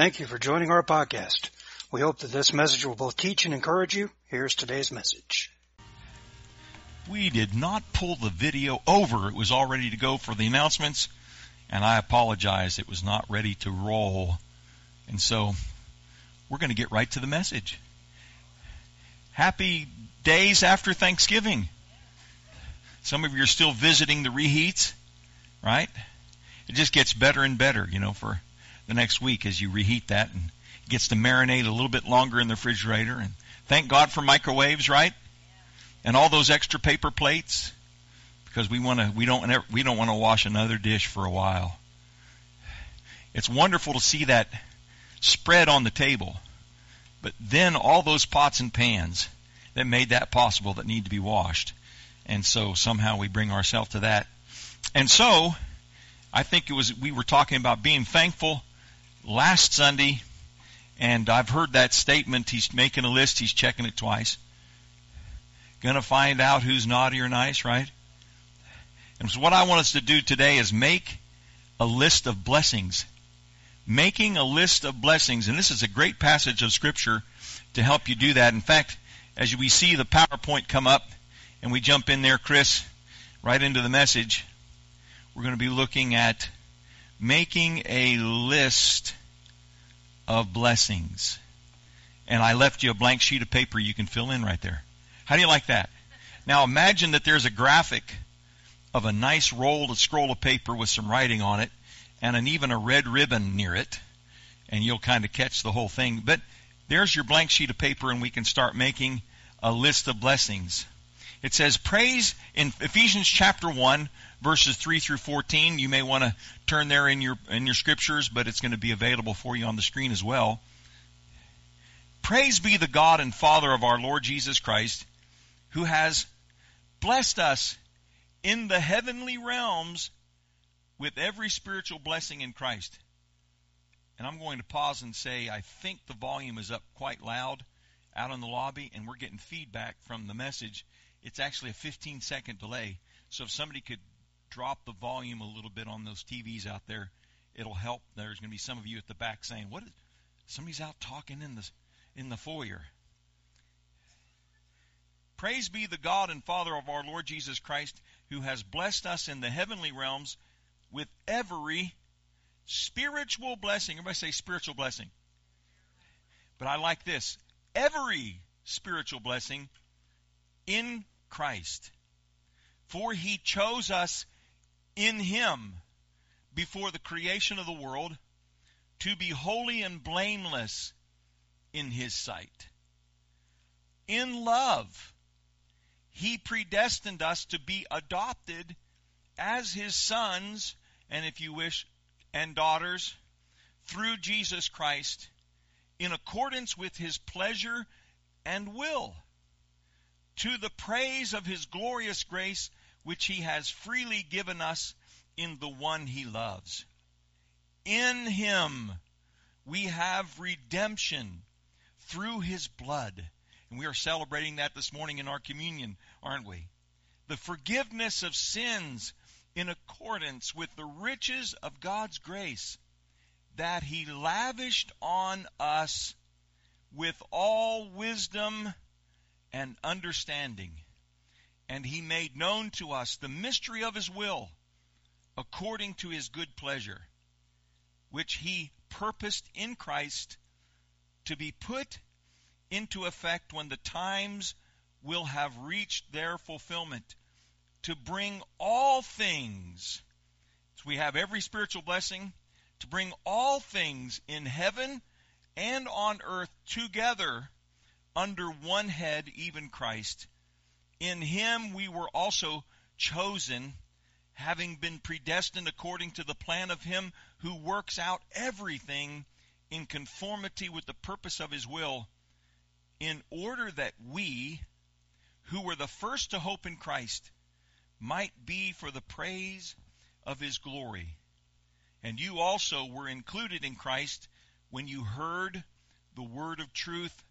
Thank you for joining our podcast. We hope that this message will both teach and encourage you. Here's today's message. We did not pull the video over. It was all ready to go for the announcements, and I apologize. It was not ready to roll. And so we're going to get right to the message. Happy days after Thanksgiving. Some of you are still visiting the reheats, right? It just gets better and better, you know, for the next week as you reheat that and it gets to marinate a little bit longer in the refrigerator. And thank God for microwaves, right? And all those extra paper plates because we want to we don't we don't want to wash another dish for a while. It's wonderful to see that spread on the table. But then all those pots and pans that made that possible that need to be washed. And so somehow we bring ourselves to that. And so I think it was we were talking about being thankful last Sunday, and I've heard that statement. He's making a list, he's checking it twice. Gonna find out who's naughty or nice, right? And so what I want us to do today is make a list of blessings. Making a list of blessings. And this is a great passage of Scripture to help you do that. In fact, as we see the PowerPoint come up and we jump in there, Chris, right into the message, we're going to be looking at making a list of blessings. And I left you a blank sheet of paper you can fill in right there. How do you like that? Now imagine that there's a graphic of a nice rolled scroll of paper with some writing on it and an even a red ribbon near it and you'll kind of catch the whole thing. But there's your blank sheet of paper and we can start making a list of blessings. It says praise in Ephesians chapter 1 verses 3 through 14. You may want to turn there in your in your scriptures, but it's going to be available for you on the screen as well. Praise be the God and Father of our Lord Jesus Christ, who has blessed us in the heavenly realms with every spiritual blessing in Christ. And I'm going to pause and say I think the volume is up quite loud out in the lobby, and we're getting feedback from the message. It's actually a 15 second delay. So if somebody could drop the volume a little bit on those TVs out there, it'll help. There's going to be some of you at the back saying, "What? Is, somebody's out talking in the in the foyer." Praise be the God and Father of our Lord Jesus Christ, who has blessed us in the heavenly realms with every spiritual blessing. Everybody say spiritual blessing. But I like this every spiritual blessing in Christ. For he chose us in him before the creation of the world to be holy and blameless in his sight. In love, he predestined us to be adopted as his sons, and if you wish, and daughters, through Jesus Christ, in accordance with his pleasure and will, to the praise of his glorious grace which he has freely given us in the one he loves. In him we have redemption through his blood. And we are celebrating that this morning in our communion, aren't we? The forgiveness of sins in accordance with the riches of God's grace that he lavished on us with all wisdom and understanding and he made known to us the mystery of his will according to his good pleasure, which he purposed in Christ to be put into effect when the times will have reached their fulfillment, to bring all things, so we have every spiritual blessing, to bring all things in heaven and on earth together under one head, even Christ in him we were also chosen, having been predestined according to the plan of him who works out everything in conformity with the purpose of his will, in order that we, who were the first to hope in Christ, might be for the praise of his glory. And you also were included in Christ when you heard the word of truth,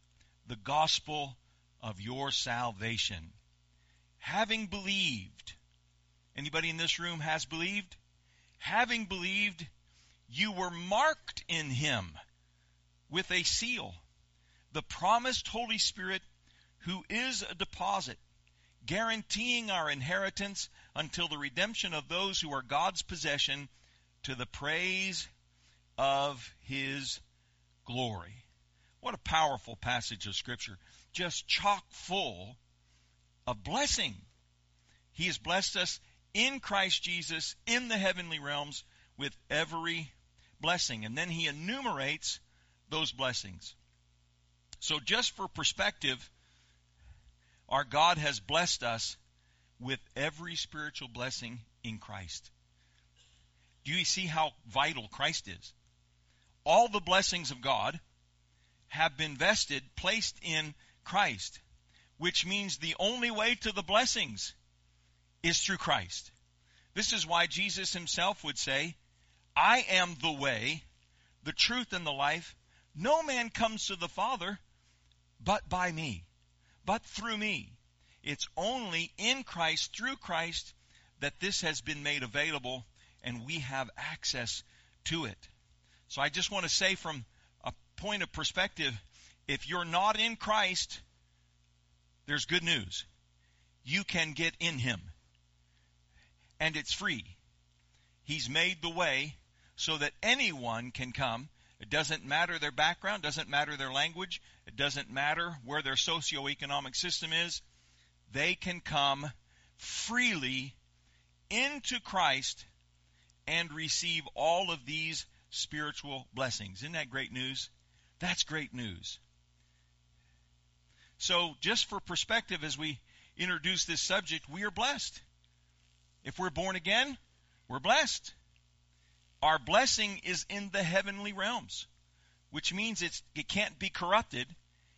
the gospel of your salvation having believed. Anybody in this room has believed? Having believed, you were marked in him. with a seal, the promised Holy Spirit, who is a deposit, guaranteeing our inheritance until the redemption of those who are God's possession to the praise of His glory. What a powerful passage of Scripture. Just chock full of blessing. He has blessed us in Christ Jesus in the heavenly realms with every blessing. And then he enumerates those blessings. So, just for perspective, our God has blessed us with every spiritual blessing in Christ. Do you see how vital Christ is? All the blessings of God have been vested, placed in Christ, which means the only way to the blessings is through Christ. This is why Jesus himself would say, I am the way, the truth, and the life. No man comes to the Father but by me, but through me. It's only in Christ, through Christ, that this has been made available and we have access to it. So I just want to say from a point of perspective, if you're not in Christ, there's good news. You can get in Him. And it's free. He's made the way so that anyone can come. It doesn't matter their background, doesn't matter their language, it doesn't matter where their socioeconomic system is. They can come freely into Christ and receive all of these spiritual blessings. Isn't that great news? That's great news. So, just for perspective, as we introduce this subject, we are blessed. If we're born again, we're blessed. Our blessing is in the heavenly realms, which means it can't be corrupted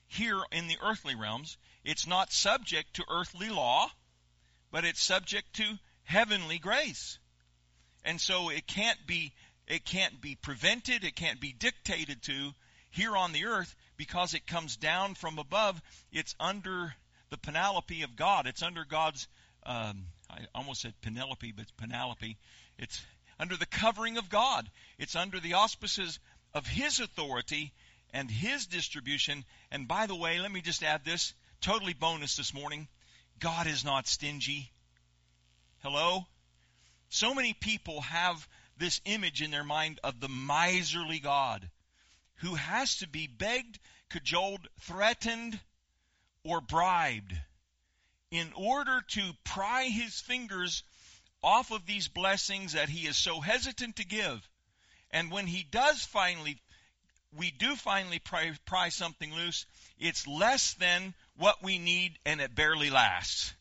here in the earthly realms. It's not subject to earthly law, but it's subject to heavenly grace. And so it can't be it can't be prevented, it can't be dictated to here on the earth because it comes down from above. It's under the panoply of God. It's under God's um, I almost said Penelope, but it's panoply. It's under the covering of God. It's under the auspices of His authority and His distribution. And by the way, let me just add this totally bonus this morning God is not stingy. Hello? So many people have this image in their mind of the miserly God who has to be begged, cajoled, threatened, or bribed in order to pry his fingers off of these blessings that he is so hesitant to give. And when he does finally, we do finally pry, pry something loose, it's less than what we need and it barely lasts.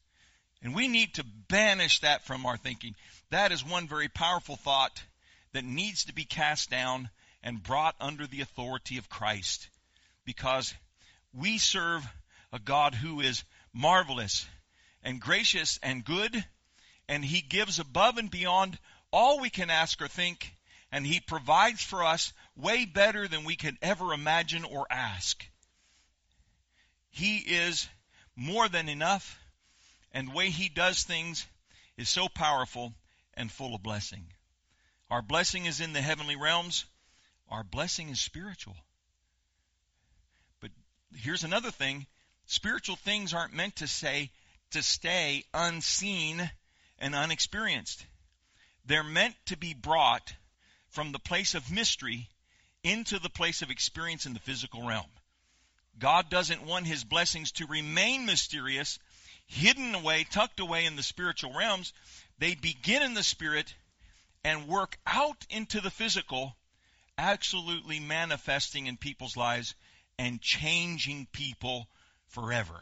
And we need to banish that from our thinking. That is one very powerful thought that needs to be cast down and brought under the authority of Christ. Because we serve a God who is marvelous and gracious and good and He gives above and beyond all we can ask or think, and He provides for us way better than we can ever imagine or ask. He is more than enough, and the way He does things is so powerful and full of blessing. Our blessing is in the heavenly realms. Our blessing is spiritual. But here's another thing. Spiritual things aren't meant to say to stay unseen and unexperienced. They're meant to be brought from the place of mystery into the place of experience in the physical realm. God doesn't want his blessings to remain mysterious, hidden away, tucked away in the spiritual realms. They begin in the spirit and work out into the physical, absolutely manifesting in people's lives and changing people forever.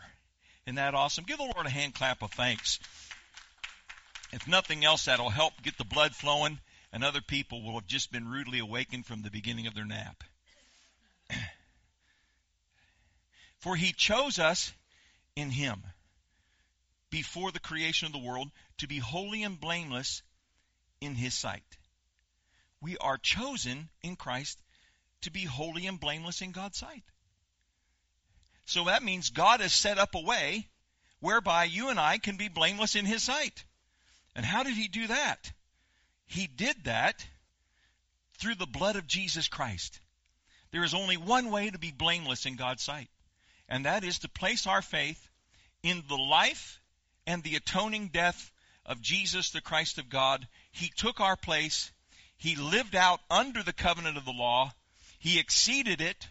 Isn't that awesome? Give the Lord a hand clap of thanks. If nothing else, that'll help get the blood flowing, and other people will have just been rudely awakened from the beginning of their nap. For he chose us in him before the creation of the world to be holy and blameless in his sight. We are chosen in Christ to be holy and blameless in God's sight. So that means God has set up a way whereby you and I can be blameless in his sight. And how did he do that? He did that through the blood of Jesus Christ. There is only one way to be blameless in God's sight, and that is to place our faith in the life and the atoning death of Jesus, the Christ of God. He took our place. He lived out under the covenant of the law. He exceeded it.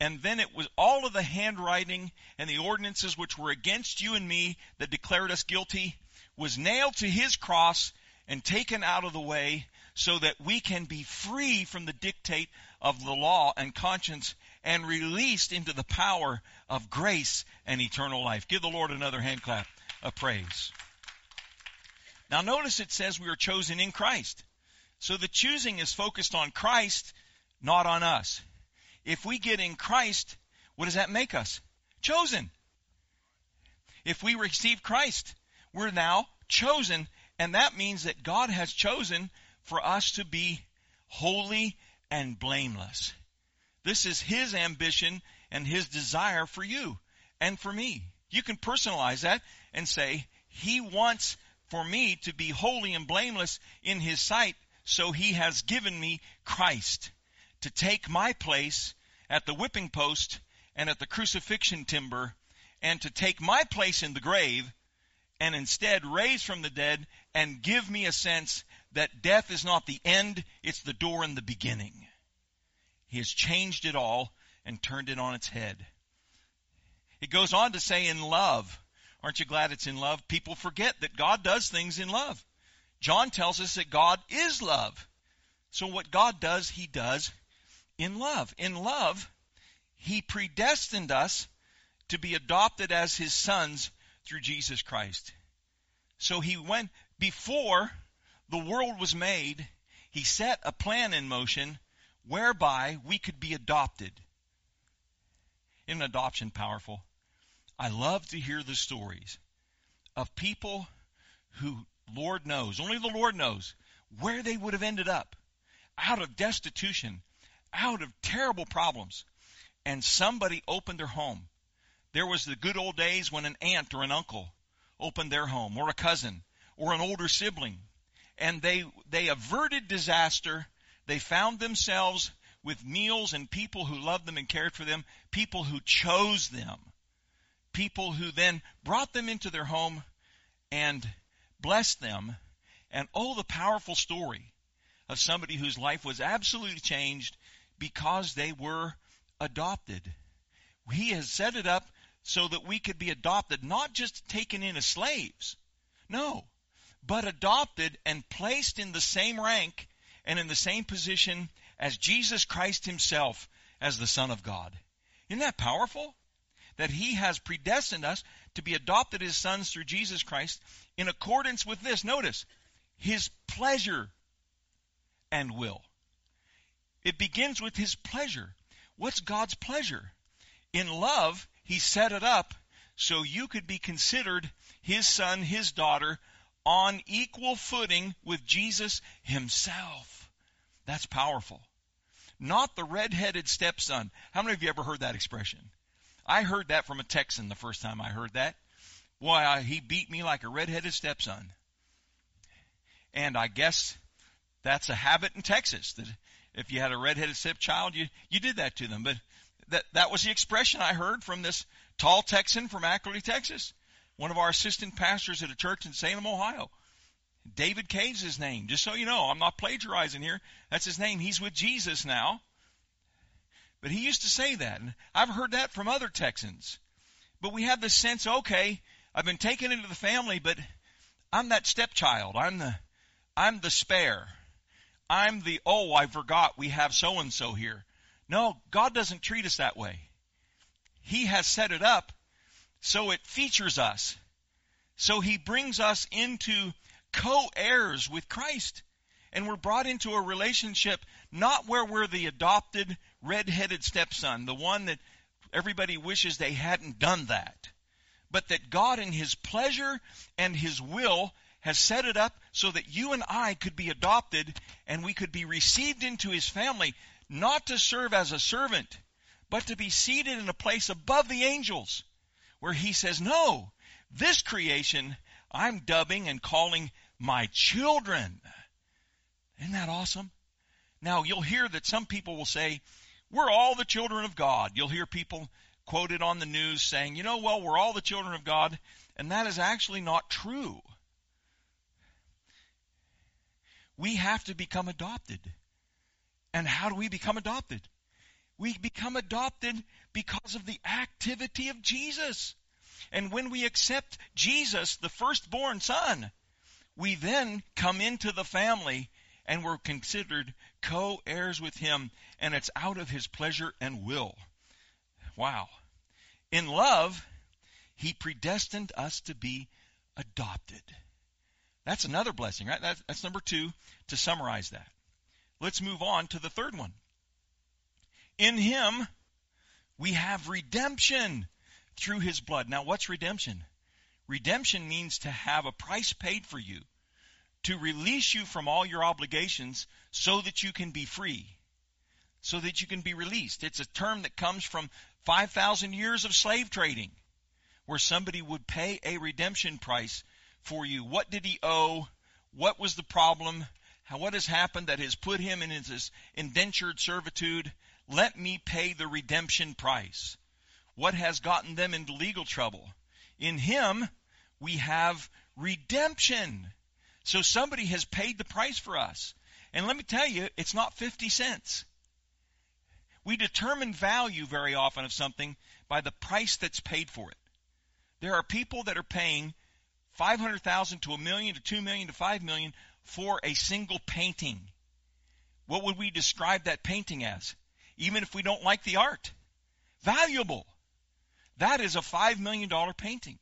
And then it was all of the handwriting and the ordinances which were against you and me that declared us guilty was nailed to his cross and taken out of the way so that we can be free from the dictate of the law and conscience and released into the power of grace and eternal life. Give the Lord another hand clap of praise. Now notice it says we are chosen in Christ. So the choosing is focused on Christ, not on us. If we get in Christ, what does that make us? Chosen. If we receive Christ, we're now chosen, and that means that God has chosen for us to be holy and blameless. This is His ambition and His desire for you and for me. You can personalize that and say, He wants for me to be holy and blameless in His sight, so He has given me Christ to take my place at the whipping post and at the crucifixion timber and to take my place in the grave and instead raise from the dead and give me a sense that death is not the end, it's the door and the beginning. He has changed it all and turned it on its head. It goes on to say in love. Aren't you glad it's in love? People forget that God does things in love. John tells us that God is love. So what God does, He does in love. In love, He predestined us to be adopted as His sons through Jesus Christ. So He went before the world was made, He set a plan in motion whereby we could be adopted. Isn't adoption powerful? I love to hear the stories of people who, Lord knows, only the Lord knows, where they would have ended up out of destitution, out of terrible problems, and somebody opened their home. There was the good old days when an aunt or an uncle opened their home, or a cousin, or an older sibling, and they they averted disaster. They found themselves with meals and people who loved them and cared for them, people who chose them, people who then brought them into their home and blessed them. And oh, the powerful story of somebody whose life was absolutely changed because they were adopted. He has set it up so that we could be adopted, not just taken in as slaves. No, but adopted and placed in the same rank and in the same position as Jesus Christ himself as the Son of God. Isn't that powerful? That he has predestined us to be adopted as sons through Jesus Christ in accordance with this. Notice, his pleasure and will. It begins with his pleasure. What's God's pleasure? In love, he set it up so you could be considered his son, his daughter, on equal footing with Jesus himself. That's powerful. Not the red-headed stepson. How many of you ever heard that expression? I heard that from a Texan the first time I heard that. Boy, he beat me like a red-headed stepson. And I guess that's a habit in Texas that if you had a red-headed stepchild, you you did that to them. But that that was the expression I heard from this tall Texan from Ackley, Texas one of our assistant pastors at a church in Salem, Ohio. David Cage's his name. Just so you know, I'm not plagiarizing here. That's his name. He's with Jesus now. But he used to say that. And I've heard that from other Texans. But we have this sense, okay, I've been taken into the family, but I'm that stepchild. I'm the, I'm the spare. I'm the, oh, I forgot we have so and so here. No, God doesn't treat us that way. He has set it up so it features us. So he brings us into co-heirs with Christ. And we're brought into a relationship not where we're the adopted red-headed stepson, the one that everybody wishes they hadn't done that. But that God in His pleasure and His will has set it up so that you and I could be adopted and we could be received into His family, not to serve as a servant, but to be seated in a place above the angels where he says, no, this creation I'm dubbing and calling my children. Isn't that awesome? Now you'll hear that some people will say, We're all the children of God. You'll hear people quoted on the news saying, you know, well, we're all the children of God, and that is actually not true. We have to become adopted. And how do we become adopted? We become adopted because of the activity of Jesus. And when we accept Jesus, the firstborn son, we then come into the family and we're considered co heirs with him, and it's out of his pleasure and will. Wow. In love, he predestined us to be adopted. That's another blessing, right? That's, that's number two to summarize that. Let's move on to the third one. In him, we have redemption through his blood. Now, what's redemption? Redemption means to have a price paid for you, to release you from all your obligations so that you can be free, so that you can be released. It's a term that comes from 5,000 years of slave trading, where somebody would pay a redemption price for you. What did he owe? What was the problem? How, what has happened that has put him in his indentured servitude? Let me pay the redemption price. What has gotten them into legal trouble? In him, we have redemption. So somebody has paid the price for us. And let me tell you, it's not 50 cents. We determine value very often of something by the price that's paid for it. There are people that are paying 500,000 to a million to 2 million to 5 million for a single painting. What would we describe that painting as? Even if we don't like the art. Valuable. That is a $5 million painting.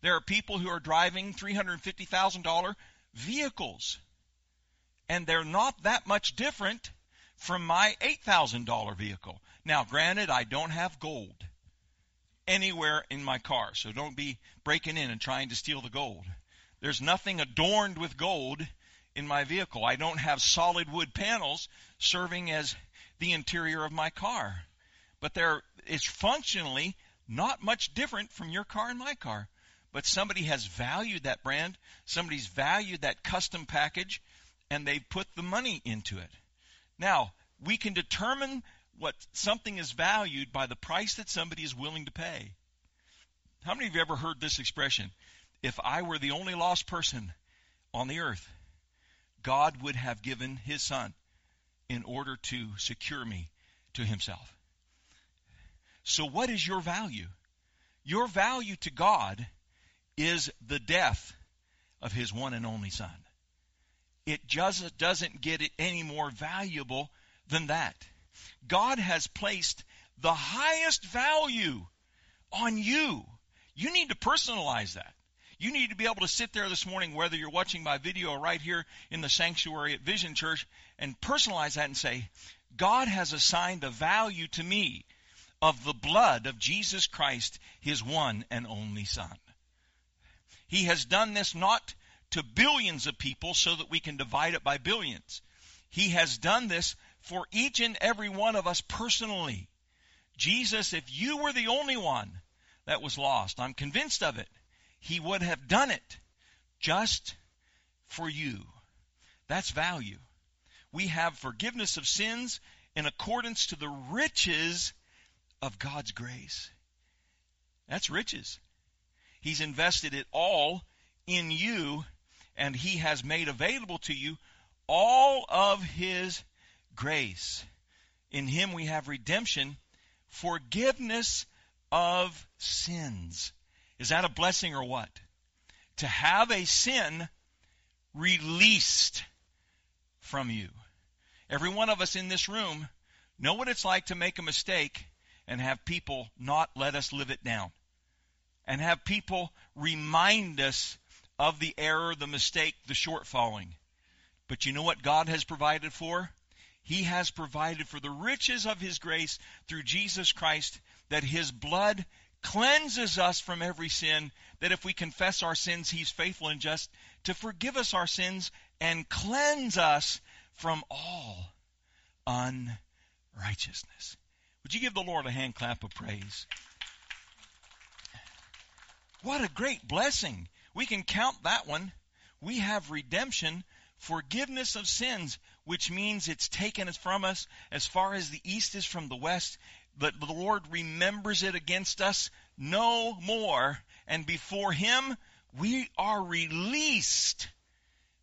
There are people who are driving $350,000 vehicles. And they're not that much different from my $8,000 vehicle. Now, granted, I don't have gold anywhere in my car, so don't be breaking in and trying to steal the gold. There's nothing adorned with gold in my vehicle. I don't have solid wood panels serving as the interior of my car. But there is functionally not much different from your car and my car. But somebody has valued that brand, somebody's valued that custom package, and they've put the money into it. Now, we can determine what something is valued by the price that somebody is willing to pay. How many of you ever heard this expression? If I were the only lost person on the earth, God would have given his son in order to secure me to himself. So, what is your value? Your value to God is the death of his one and only son it just doesn't get it any more valuable than that. God has placed the highest value on you. You need to personalize that. You need to be able to sit there this morning, whether you're watching my video or right here in the sanctuary at Vision Church, and personalize that and say, God has assigned a value to me of the blood of Jesus Christ, his one and only Son. He has done this not to billions of people so that we can divide it by billions. He has done this for each and every one of us personally. Jesus, if you were the only one that was lost, I'm convinced of it, he would have done it just for you. That's value. We have forgiveness of sins in accordance to the riches of God's grace. That's riches. He's invested it all in you and he has made available to you all of his grace. In him we have redemption, forgiveness of sins. Is that a blessing or what? To have a sin released from you. Every one of us in this room know what it's like to make a mistake and have people not let us live it down. And have people remind us of the error, the mistake, the shortfalling. But you know what God has provided for? He has provided for the riches of His grace through Jesus Christ that His blood cleanses us from every sin, that if we confess our sins, He's faithful and just to forgive us our sins and cleanse us from all unrighteousness. Would you give the Lord a hand clap of praise? What a great blessing we can count that one. We have redemption, forgiveness of sins. which means it's taken from us as far as the east is from the west, that the Lord remembers it against us no more, and before Him we are released.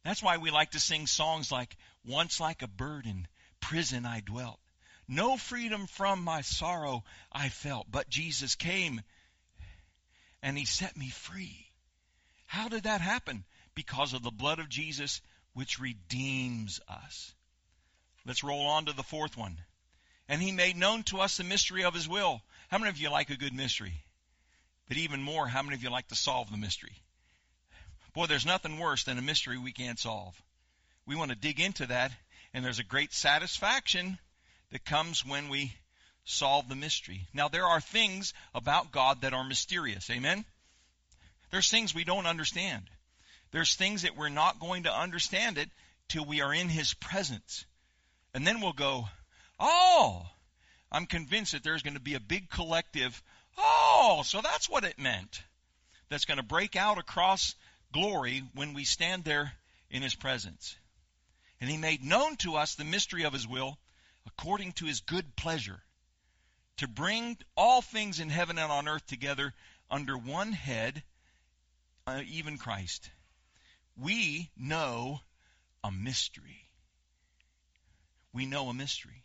That's why we like to sing songs like, Once like a bird in prison I dwelt. No freedom from my sorrow I felt, but Jesus came and He set me free. How did that happen? Because of the blood of Jesus which redeems us. Let's roll on to the fourth one. And he made known to us the mystery of his will. How many of you like a good mystery? But even more, how many of you like to solve the mystery? Boy, there's nothing worse than a mystery we can't solve. We want to dig into that, and there's a great satisfaction that comes when we solve the mystery. Now, there are things about God that are mysterious. Amen? There's things we don't understand. There's things that we're not going to understand it till we are in His presence. And then we'll go, oh, I'm convinced that there's going to be a big collective, oh, so that's what it meant. That's going to break out across glory when we stand there in His presence. And He made known to us the mystery of His will according to His good pleasure to bring all things in heaven and on earth together under one head, uh, even Christ we know a mystery. We know a mystery.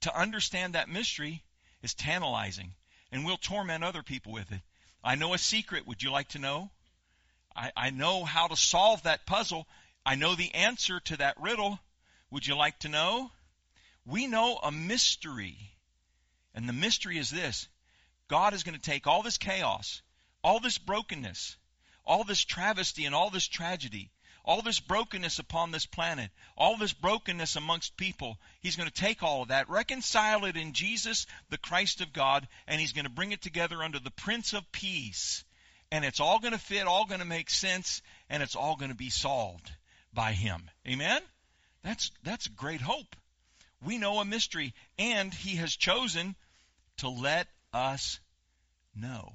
To understand that mystery is tantalizing, and we'll torment other people with it. I know a secret. Would you like to know? I, I know how to solve that puzzle. I know the answer to that riddle. Would you like to know? We know a mystery. And the mystery is this God is going to take all this chaos, all this brokenness, all this travesty and all this tragedy, all this brokenness upon this planet, all this brokenness amongst people, he's going to take all of that, reconcile it in Jesus, the Christ of God, and he's going to bring it together under the Prince of Peace. And it's all going to fit, all going to make sense, and it's all going to be solved by him. Amen? That's, that's great hope. We know a mystery, and he has chosen to let us know.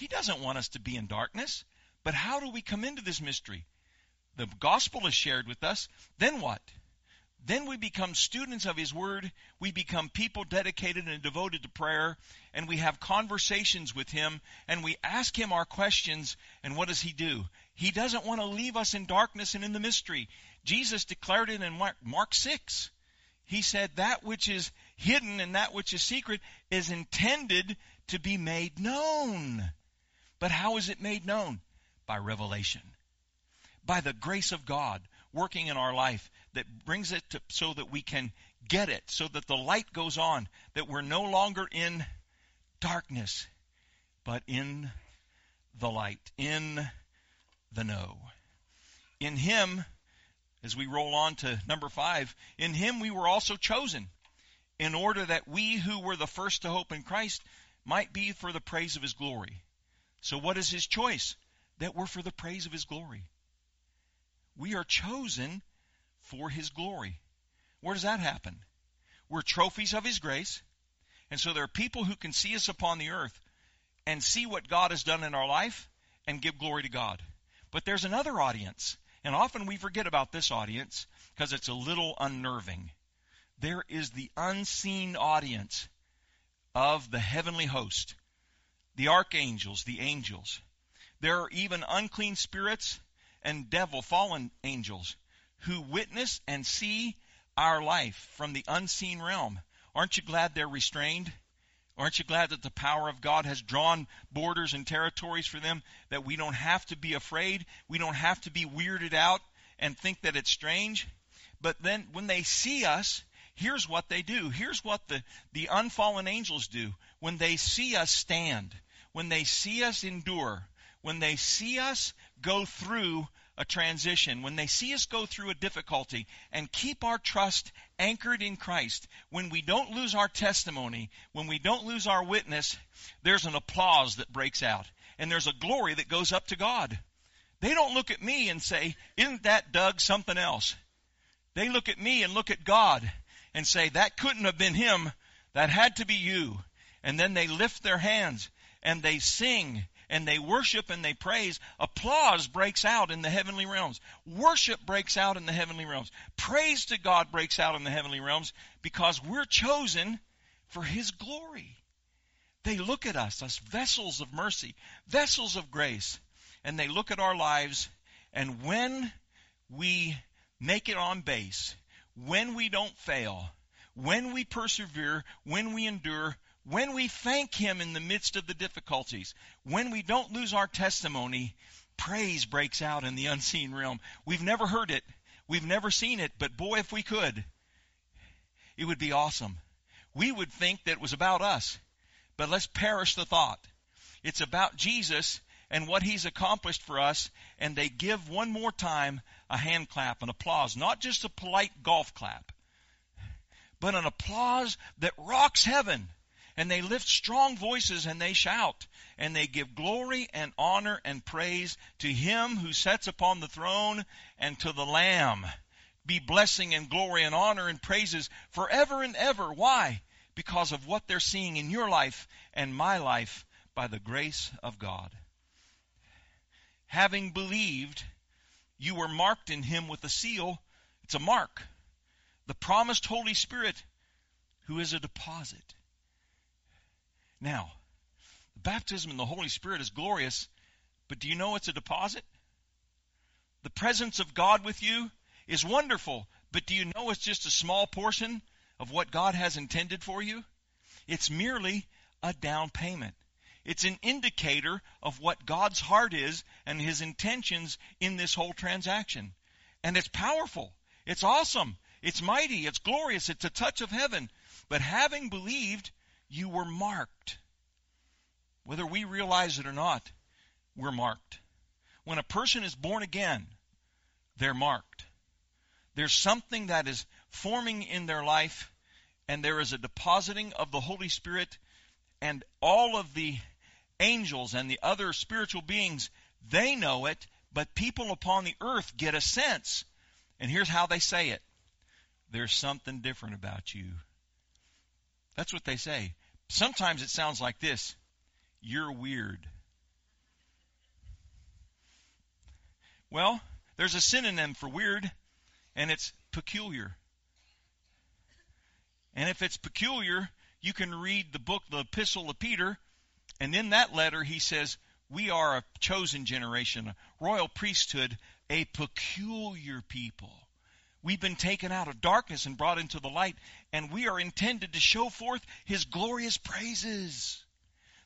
He doesn't want us to be in darkness. But how do we come into this mystery? The gospel is shared with us. Then what? Then we become students of His Word. We become people dedicated and devoted to prayer. And we have conversations with Him. And we ask Him our questions. And what does He do? He doesn't want to leave us in darkness and in the mystery. Jesus declared it in Mark, Mark 6. He said, That which is hidden and that which is secret is intended to be made known. But how is it made known? By revelation. By the grace of God working in our life that brings it to, so that we can get it, so that the light goes on, that we're no longer in darkness, but in the light, in the know. In Him, as we roll on to number five, in Him we were also chosen, in order that we who were the first to hope in Christ might be for the praise of His glory. So, what is his choice? That we're for the praise of his glory. We are chosen for his glory. Where does that happen? We're trophies of his grace. And so there are people who can see us upon the earth and see what God has done in our life and give glory to God. But there's another audience. And often we forget about this audience because it's a little unnerving. There is the unseen audience of the heavenly host the archangels, the angels. There are even unclean spirits and devil fallen angels who witness and see our life from the unseen realm. Aren't you glad they're restrained? Aren't you glad that the power of God has drawn borders and territories for them that we don't have to be afraid? We don't have to be weirded out and think that it's strange? But then when they see us, here's what they do. Here's what the, the unfallen angels do. When they see us stand, when they see us endure, when they see us go through a transition, when they see us go through a difficulty and keep our trust anchored in Christ, when we don't lose our testimony, when we don't lose our witness, there's an applause that breaks out. And there's a glory that goes up to God. They don't look at me and say, Isn't that Doug something else? They look at me and look at God and say, That couldn't have been him. That had to be you. And then they lift their hands and they sing and they worship and they praise, Applause breaks out in the heavenly realms. Worship breaks out in the heavenly realms. Praise to God breaks out in the heavenly realms because we're chosen for His glory. They look at us as vessels of mercy, vessels of grace, and they look at our lives, and when we make it on base, when we don't fail, when we persevere, when we endure, when we thank Him in the midst of the difficulties, when we don't lose our testimony, praise breaks out in the unseen realm. We've never heard it, we've never seen it, but boy, if we could, it would be awesome. We would think that it was about us, but let's perish the thought. It's about Jesus and what He's accomplished for us, and they give one more time a hand clap, an applause, not just a polite golf clap, but an applause that rocks heaven and they lift strong voices and they shout and they give glory and honor and praise to him who sits upon the throne and to the lamb. Be blessing and glory and honor and praises forever and ever. Why? Because of what they're seeing in your life and my life by the grace of God. Having believed you were marked in him with a seal. It's a mark. The promised holy spirit who is a deposit now, the baptism in the Holy Spirit is glorious, but do you know it's a deposit? The presence of God with you is wonderful, but do you know it's just a small portion of what God has intended for you? It's merely a down payment. It's an indicator of what God's heart is and his intentions in this whole transaction. And it's powerful. It's awesome. It's mighty. It's glorious. It's a touch of heaven. But having believed, you were marked. Whether we realize it or not, we're marked. When a person is born again, they're marked. There's something that is forming in their life, and there is a depositing of the Holy Spirit, and all of the angels and the other spiritual beings, they know it, but people upon the earth get a sense. And here's how they say it there's something different about you. That's what they say. Sometimes it sounds like this You're weird. Well, there's a synonym for weird, and it's peculiar. And if it's peculiar, you can read the book, the Epistle of Peter, and in that letter he says, We are a chosen generation, a royal priesthood, a peculiar people. We've been taken out of darkness and brought into the light, and we are intended to show forth His glorious praises.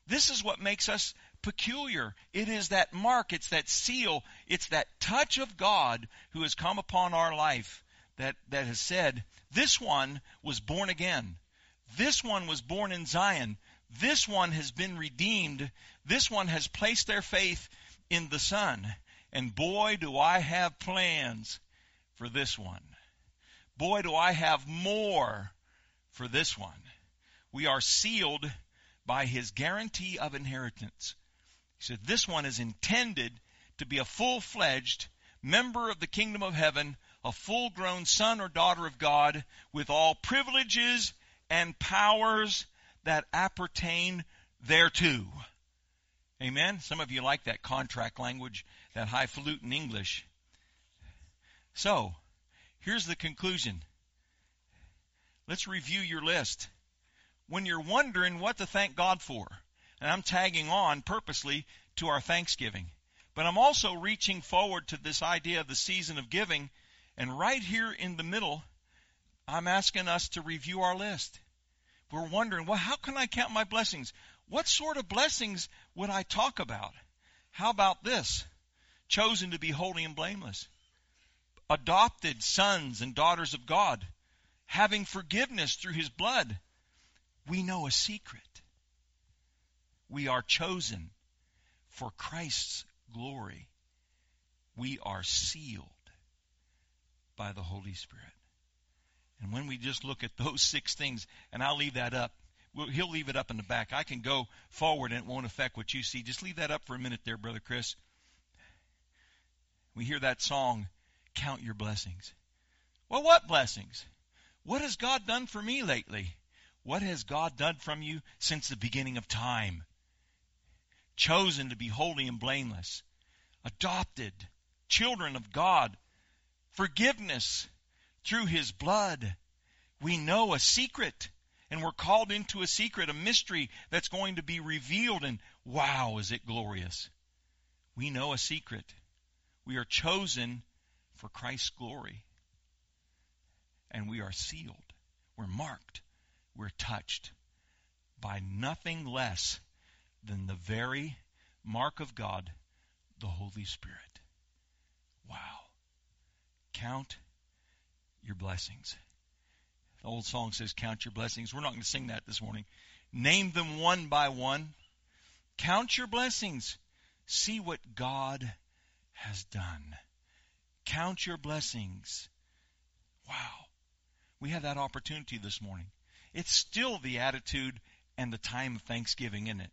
This is what makes us peculiar. It is that mark, it's that seal, it's that touch of God who has come upon our life that, that has said, This one was born again. This one was born in Zion. This one has been redeemed. This one has placed their faith in the Son. And boy, do I have plans for this one. Boy, do I have more for this one. We are sealed by his guarantee of inheritance. He said, This one is intended to be a full fledged member of the kingdom of heaven, a full grown son or daughter of God, with all privileges and powers that appertain thereto. Amen? Some of you like that contract language, that highfalutin English. So, here's the conclusion. Let's review your list. When you're wondering what to thank God for, and I'm tagging on purposely to our Thanksgiving, but I'm also reaching forward to this idea of the season of giving, and right here in the middle, I'm asking us to review our list. We're wondering, well, how can I count my blessings? What sort of blessings would I talk about? How about this? Chosen to be holy and blameless adopted sons and daughters of God, having forgiveness through his blood, we know a secret. We are chosen for Christ's glory. We are sealed by the Holy Spirit. And when we just look at those six things, and I'll leave that up, he'll leave it up in the back. I can go forward and it won't affect what you see. Just leave that up for a minute there, Brother Chris. We hear that song, count your blessings. Well, what blessings? What has God done for me lately? What has God done from you since the beginning of time? Chosen to be holy and blameless. adopted, children of God, forgiveness through His blood. We know a secret, and we're called into a secret, a mystery that's going to be revealed, and wow, is it glorious! We know a secret. We are chosen for Christ's glory. And we are sealed. We're marked. We're touched by nothing less than the very mark of God, the Holy Spirit. Wow. Count your blessings. The old song says, Count your blessings. We're not going to sing that this morning. Name them one by one. Count your blessings. See what God has done. Count your blessings. Wow. We have that opportunity this morning. It's still the attitude and the time of Thanksgiving, isn't it?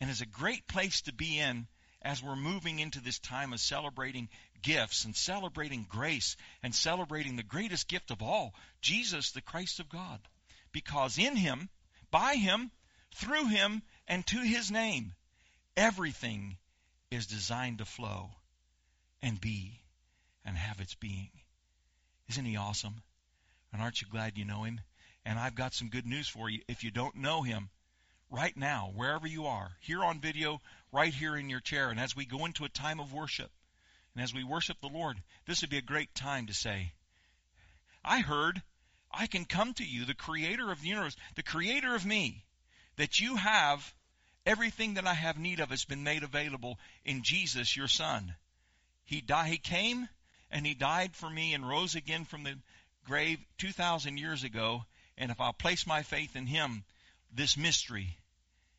And it's a great place to be in as we're moving into this time of celebrating gifts and celebrating grace and celebrating the greatest gift of all, Jesus, the Christ of God. Because in Him, by Him, through Him, and to His name, everything is designed to flow and be and have its being. Isn't He awesome? And aren't you glad you know Him? And I've got some good news for you. If you don't know Him, right now, wherever you are, here on video, right here in your chair, and as we go into a time of worship, and as we worship the Lord, this would be a great time to say, I heard I can come to you, the creator of the universe, the creator of me, that you have everything that I have need of has been made available in Jesus, your son. He died, he came and he died for me and rose again from the grave 2,000 years ago. And if I'll place my faith in him, this mystery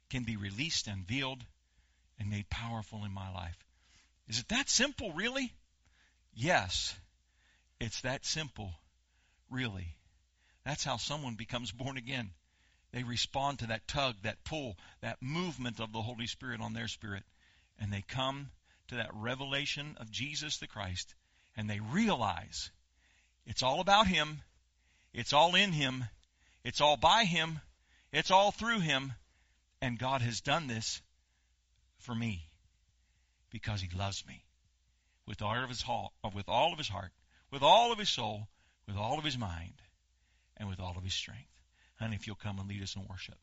can be released and veiled and made powerful in my life. Is it that simple, really? Yes, it's that simple, really. That's how someone becomes born again. They respond to that tug, that pull, that movement of the Holy Spirit on their spirit, and they come to that revelation of Jesus the Christ, and they realize it's all about Him, it's all in Him, it's all by Him, it's all through Him, and God has done this for me because He loves me with all of His heart, with all of His heart, with all of His soul, with all of His mind, and with all of His strength. Honey, if you'll come and lead us in worship.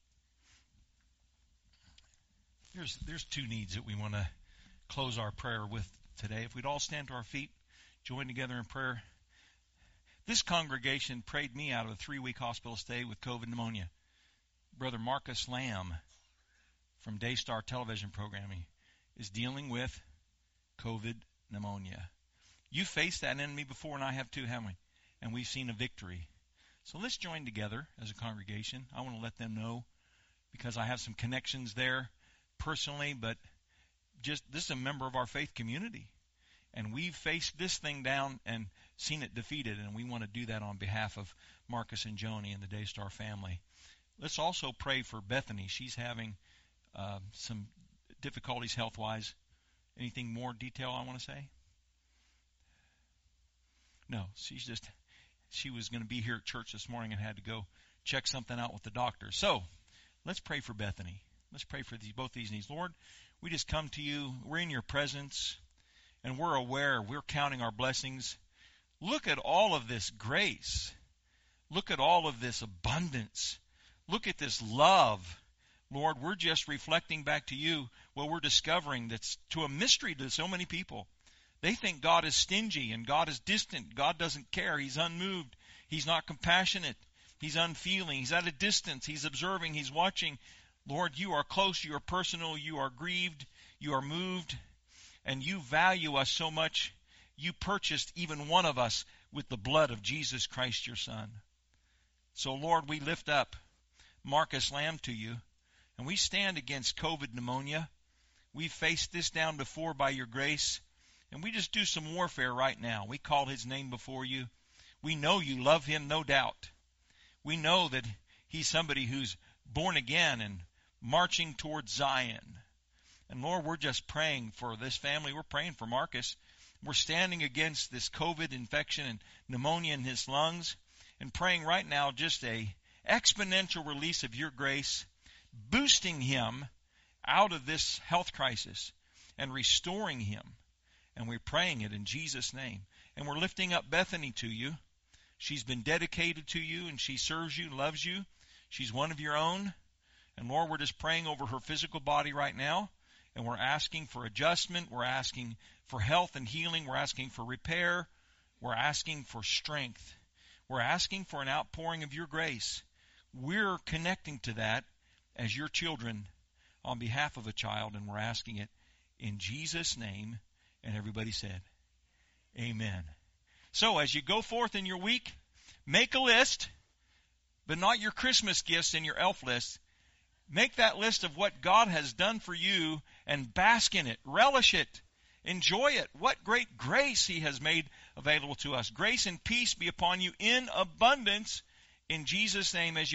There's there's two needs that we want to close our prayer with today. If we'd all stand to our feet, join together in prayer. This congregation prayed me out of a three week hospital stay with COVID pneumonia. Brother Marcus Lamb from Daystar Television Programming is dealing with COVID pneumonia. You faced that enemy before, and I have too, haven't we? And we've seen a victory. So let's join together as a congregation. I want to let them know because I have some connections there personally, but just this is a member of our faith community. And we've faced this thing down and seen it defeated, and we want to do that on behalf of Marcus and Joni and the Daystar family. Let's also pray for Bethany. She's having uh, some difficulties health wise. Anything more detail I want to say? No, she's just she was going to be here at church this morning and had to go check something out with the doctor. So let's pray for Bethany. Let's pray for these, both these needs. Lord, we just come to you. We're in your presence, and we're aware. We're counting our blessings. Look at all of this grace. Look at all of this abundance. Look at this love. Lord, we're just reflecting back to you what we're discovering that's to a mystery to so many people. They think God is stingy and God is distant. God doesn't care. He's unmoved. He's not compassionate. He's unfeeling. He's at a distance. He's observing. He's watching. Lord, you are close. You are personal. You are grieved. You are moved. And you value us so much. You purchased even one of us with the blood of Jesus Christ, your Son. So, Lord, we lift up Marcus Lamb to you, and we stand against COVID pneumonia. We've faced this down before by your grace, and we just do some warfare right now. We call his name before you. We know you love him, no doubt. We know that he's somebody who's born again and marching towards Zion. And Lord, we're just praying for this family. We're praying for Marcus. We're standing against this COVID infection and pneumonia in his lungs and praying right now just a exponential release of your grace, boosting him out of this health crisis and restoring him And we're praying it in Jesus' name. And we're lifting up Bethany to you. She's been dedicated to you and she serves you, loves you. She's one of your own. And Lord, we're just praying over her physical body right now. And we're asking for adjustment. We're asking for health and healing. We're asking for repair. We're asking for strength. We're asking for an outpouring of your grace. We're connecting to that as your children on behalf of a child, and we're asking it in Jesus' name. And everybody said, Amen. So as you go forth in your week, make a list, but not your Christmas gifts and your elf list. Make that list of what God has done for you and bask in it. Relish it. Enjoy it. What great grace He has made available to us. Grace and peace be upon you in abundance in Jesus' name as you